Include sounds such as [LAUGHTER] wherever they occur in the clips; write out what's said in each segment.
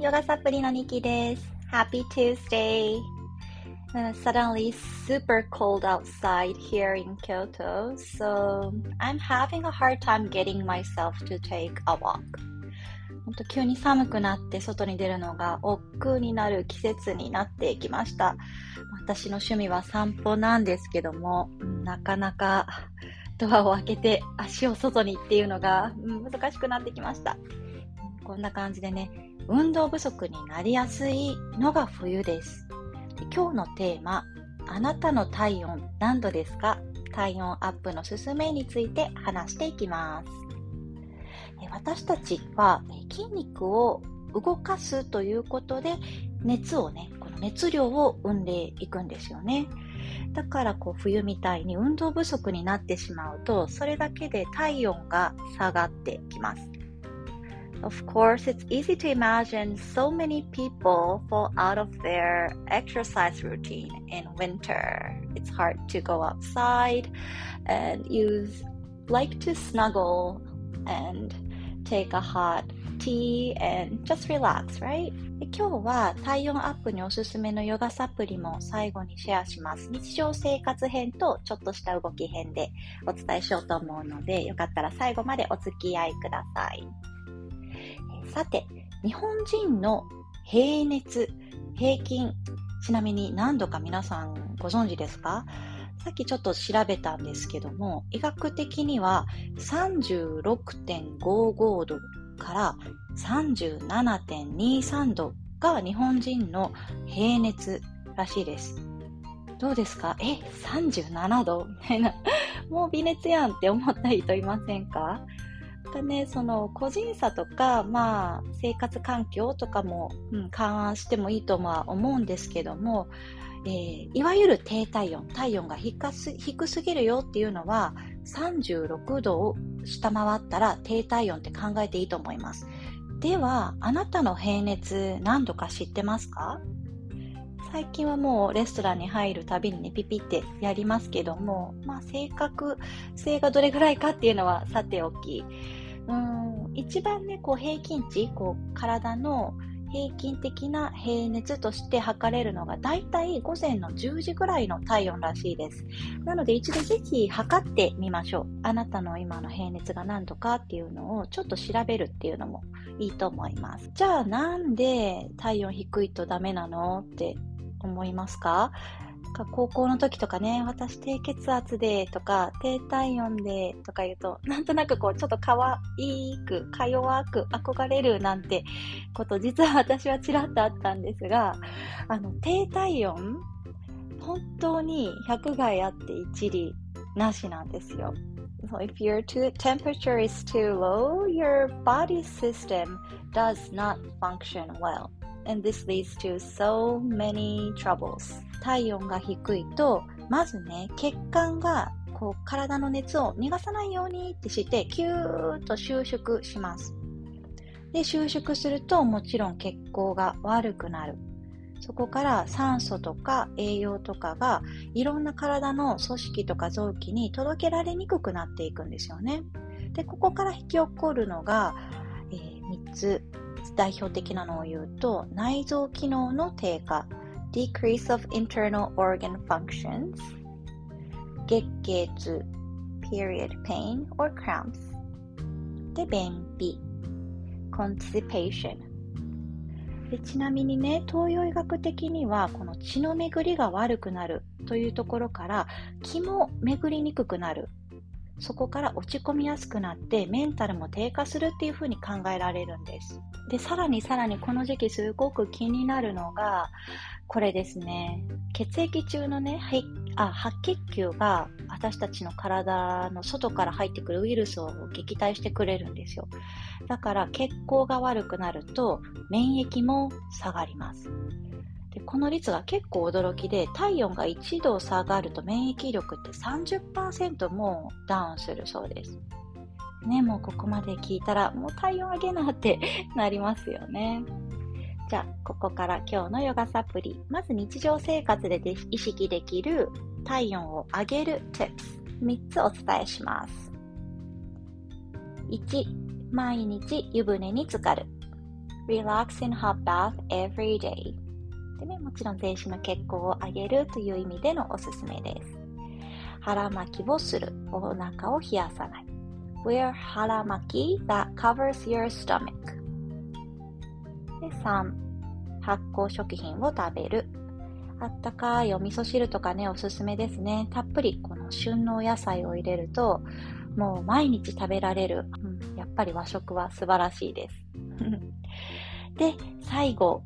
ヨガサプリのニキです。Happy Tuesday! Uh, suddenly super cold outside here in Kyoto, so I'm having a hard time getting myself to take a walk. 本当急に寒くなって外に出るのが億劫になる季節になってきました。私の趣味は散歩なんですけども、なかなかドアを開けて足を外にっていうのが難しくなってきました。こんな感じでね、運動不足になりやすいのが冬です。で今日のテーマ、あなたの体温何度ですか？体温アップの勧めについて話していきます。私たちは筋肉を動かすということで熱をね、この熱量を生んでいくんですよね。だからこう冬みたいに運動不足になってしまうと、それだけで体温が下がってきます。Of course, it's easy to imagine so many people fall out of their exercise routine in winter. It's hard to go outside and you like to snuggle and take a hot tea and just relax, right? 今日は体温アップにおすすめのヨガサプリも最後にシェアします。日常生活編とちょっとした動き編でお伝えしようと思うので、よかったら最後までお付き合いください。さて、日本人の平熱、平均、ちなみに何度か皆さんご存知ですか？さっきちょっと調べたんですけども、医学的には36.55度から37.23度が日本人の平熱らしいです。どうですか？え、37度？みたいな。もう微熱やんって思った人いませんか？かね、その個人差とか、まあ、生活環境とかも、うん、勘案してもいいとは思うんですけども、えー、いわゆる低体温、体温が低すぎるよっていうのは、36度を下回ったら低体温って考えていいと思います。では、あなたの平熱何度か知ってますか？最近はもうレストランに入るたびにね、ピピってやりますけども、まあ正確性がどれぐらいかっていうのはさておき、うん一番ね、こう平均値、こう体の平均的な平熱として測れるのがだいたい午前の10時ぐらいの体温らしいです。なので一度ぜひ測ってみましょう。あなたの今の平熱が何度かっていうのをちょっと調べるっていうのもいいと思います。じゃあなんで体温低いとダメなのって思いますか？高校の時とかね、私低血圧でとか、低体温でとか言うと、なんとなくこう、ちょっと可愛く、か弱く憧れるなんてこと、実は私はちらっとあったんですが、あの、低体温、本当に100害あって一理なしなんですよ。So if your temperature is too low, your body system does not function well. And this leads to so many troubles. 体温が低いと、まずね、血管がこう体の熱を逃がさないようにってして、キューッと収縮します。で、収縮するともちろん血行が悪くなる。そこから酸素とか栄養とかがいろんな体の組織とか臓器に届けられにくくなっていくんですよね。で、ここから引き起こるのが、えー、3つ代表的なのを言うと内臓機能の低下 decrease of internal organ functions 月経痛 period pain or cramps で便秘 constipation でちなみにね東洋医学的にはこの血の巡りが悪くなるというところから気も巡りにくくなるそこから落ち込みやすくなってメンタルも低下するっていうふうに考えられるんです。で、さらにさらにこの時期すごく気になるのが、これですね。血液中のね、はい、あ白血球が私たちの体の外から入ってくるウイルスを撃退してくれるんですよ。だから血行が悪くなると免疫も下がります。でこの率が結構驚きで体温が1度下がると免疫力って30%もダウンするそうです。ね、もうここまで聞いたらもう体温上げなって [LAUGHS] なりますよね。じゃあ、ここから今日のヨガサプリ。まず日常生活でで意識できる体温を上げる tips。3つお伝えします。1、毎日湯船に浸かる。relax in hot bath every day. でね、もちろん全身の血行を上げるという意味でのおすすめです。腹巻きをする。お腹を冷やさない。Wear 腹巻き that covers your stomach. で3、発酵食品を食べる。あったかいお味噌汁とかね、おすすめですね。たっぷりこの旬のお野菜を入れると、もう毎日食べられる。うん、やっぱり和食は素晴らしいです。[LAUGHS] で、最後、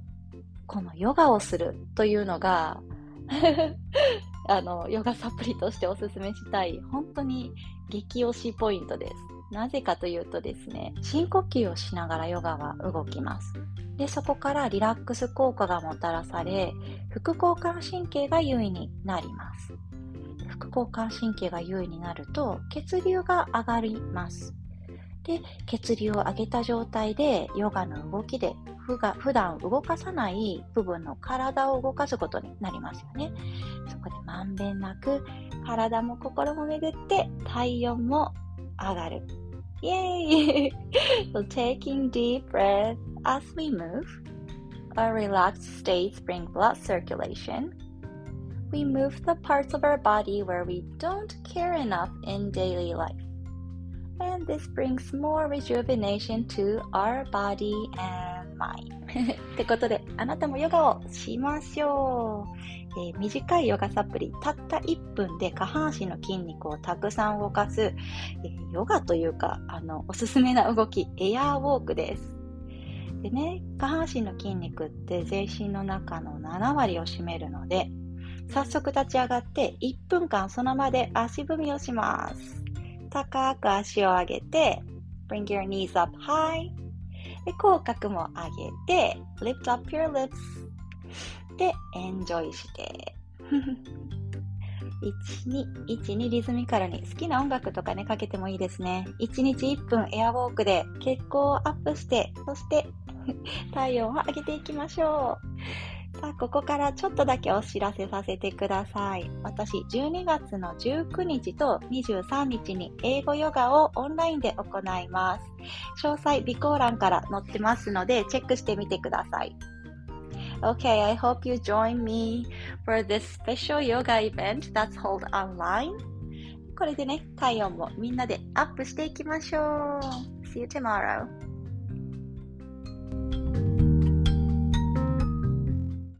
このヨガをするというのが [LAUGHS] あの、ヨガサプリとしておすすめしたい、本当に激推しポイントです。なぜかというとですね、深呼吸をしながらヨガは動きます。で、そこからリラックス効果がもたらされ、副交感神経が優位になります。副交感神経が優位になると血流が上がります。で、血流を上げた状態でヨガの動きで普段動かさない部分の体を動かすことになりますよね。そこでまんべんなく体も心も巡って体温も上がる。イェーイ so taking deep breath as we move. Our relaxed state brings blood circulation. We move the parts of our body where we don't care enough in daily life. And this brings more rejuvenation to our body and mind. [LAUGHS] ってことで、あなたもヨガをしましょう、えー、短いヨガサプリ、たった1分で下半身の筋肉をたくさん動かす、えー、ヨガというか、あの、おすすめな動き、エアーウォークです。でね、下半身の筋肉って全身の中の7割を占めるので、早速立ち上がって1分間その場で足踏みをします。高く足を上げて、bring your knees up high で、口角も上げて、lift up your lips で、エンジョイして1、[LAUGHS] 2、1、2リズミカルに好きな音楽とかね、かけてもいいですね。1日1分エアウォークで血行をアップして、そして [LAUGHS] 体温を上げていきましょう。さあ、ここからちょっとだけお知らせさせてください。私、12月の19日と23日に英語ヨガをオンラインで行います。詳細、備考欄から載ってますので、チェックしてみてください。Okay, I hope you join me for this special yoga event that's held online. これでね、体温もみんなでアップしていきましょう。See you tomorrow.